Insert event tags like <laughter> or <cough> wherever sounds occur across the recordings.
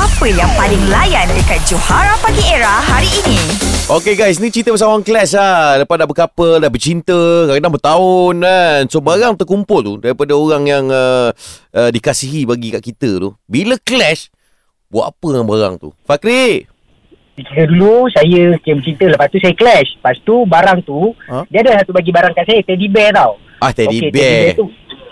Apa yang paling layan dekat Johara Pagi Era hari ini? Okay guys, ni cerita pasal orang clash lah. Lepas dah berkapal, dah bercinta, kadang-kadang bertahun kan. So barang terkumpul tu daripada orang yang uh, uh, dikasihi bagi kat kita tu. Bila clash, buat apa dengan barang tu? Fakri! Kira dulu saya kira bercinta Lepas tu saya clash Lepas tu barang tu Ha? Dia ada satu bagi barang kat saya Teddy bear tau Ah, teddy Okey, bear. tu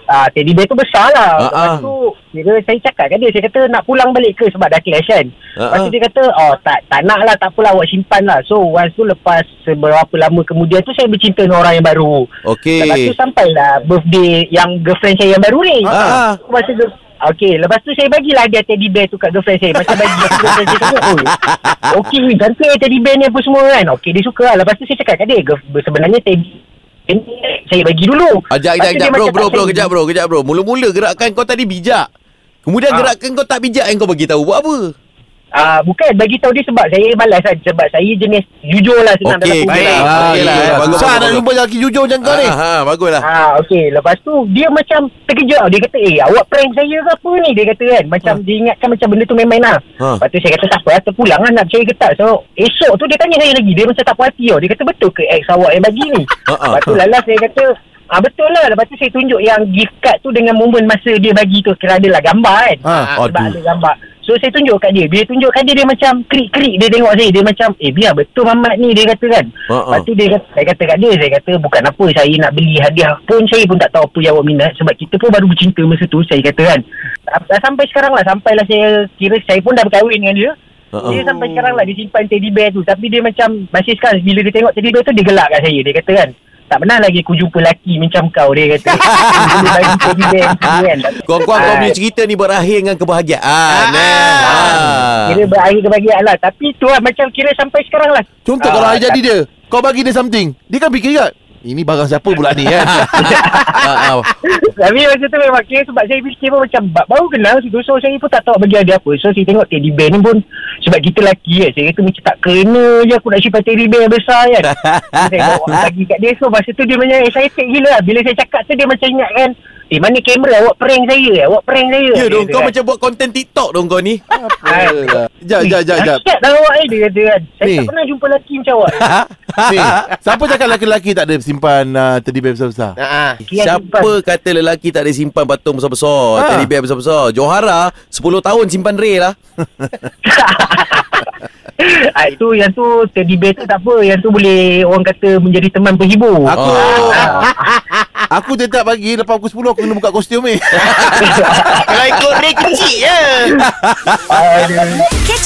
Ah, teddy bear tu besar lah. Ah, Lepas ah. tu, kira saya cakap kat dia, saya kata nak pulang balik ke sebab dah clash kan. Ah, Lepas tu dia kata, oh tak tak nak lah, tak apalah awak simpan lah. So, once tu lepas seberapa lama kemudian tu saya bercinta dengan orang yang baru. Okay. Lepas tu sampailah birthday yang girlfriend saya yang baru ni. Ah. Lepas tu, Okey, lepas tu saya bagilah dia teddy bear tu kat girlfriend saya. Macam bagi kat girlfriend saya tengok. Oh, okey, cantik teddy bear ni apa semua kan. Okey, dia suka lah. Lepas tu saya cakap kat dia, "Girl, sebenarnya teddy saya bagi dulu. Ajak, ajak, ajak. Bro, bro, bro. Kejap, bro. Kejap, bro. Mula-mula gerakan kau tadi bijak. Kemudian Ah. gerakan kau tak bijak yang kau bagi tahu. Buat apa? Ah, bukan bagi tahu dia sebab saya malas kan. Sebab saya jenis jujur lah senang Okey, dalam baik. Ah, Ah, okey lah, okay. Bagus, Susah bagus, nak jumpa lelaki jujur macam kau ni. Ha, ha, bagus lah. Ah, okey. Lepas tu dia macam terkejut. Dia kata, "Eh, awak prank saya ke apa ni?" Dia kata kan. Macam dia ingatkan macam benda tu main-main lah. Ha. Lepas tu saya kata, "Tak apa, lah, terpulang lah nak percaya ke tak?" So, esok tu dia tanya saya lagi. Dia macam tak puas hati tau. Dia kata, "Betul ke ex awak yang bagi ni?" Ha, <laughs> ha. Lepas tu lalas saya kata, Ah betul lah Lepas tu saya tunjuk yang gift card tu Dengan momen masa dia bagi tu Kira adalah gambar kan Ha, Sebab aduh. ada gambar So saya tunjuk kat dia. Bila tunjuk kat dia Dia macam krik-krik. Dia tengok saya Dia macam Eh biar betul Mamat ni Dia kata kan. Ha. Lepas tu dia kata, saya kata kat dia Saya kata bukan apa Saya nak beli hadiah pun Saya pun tak tahu apa yang awak minat. Sebab kita pun baru bercinta masa tu Saya kata kan. Sampai sekarang lah Sampailah saya Kira saya pun dah berkahwin dengan dia. Ha. Dia sampai sekarang lah Dia simpan teddy bear tu. Tapi dia macam Masih sekarang Bila dia tengok teddy bear tu Dia gelak kat saya Dia kata kan tak pernah lagi aku jumpa lelaki macam kau dia kata. <laughs> Kan. Kau-kau kau Ah, punya cerita ni berakhir dengan kebahagiaan. Ah. eh. Ah. Kira berakhir kebahagiaan lah Tapi tu lah Macam kira sampai sekarang lah Contoh Ah, kalau jadi dia, kau bagi dia something. Dia kan fikir kan, ini barang siapa pula ni kan? <laughs> Ah, ah. Tapi masa tu memang kira sebab saya fikir pun macam ba- baru kenal situ. So saya pun tak tahu bagi hadiah apa. So saya tengok teddy bear ni pun sebab kita lelaki kan. Saya kata macam tak kena je aku nak simpan teddy bear yang besar kan. Saya bawa <laughs> bagi kat dia. So masa tu dia macam excited gila lah. Bila saya cakap tu dia macam ingat kan. Eh mana kamera awak prank saya Awak prank saya Ya dong, kau kan. macam buat konten TikTok dong kau ni. Apalah. Jap, jap, jap, jap. Dahsyat dah awak ni Dia kata kan Saya Ni. tak pernah jumpa lelaki macam awak <laughs> Ni, siapa cakap lelaki-lelaki tak ada simpan uh, teddy bear besar-besar? Kian Siapa kata lelaki tak ada simpan patung besar-besar, Ha. teddy bear besar-besar? Johara 10 tahun simpan Ray lah. <laughs> ah, Itu yang tu Teddy bear tu tak apa Yang tu boleh Orang kata menjadi teman penghibur Aku. Aku tetap pagi lepas pukul 10 aku kena buka kostum ni. <laughs> Kalau ikut Ray kecil je. <laughs>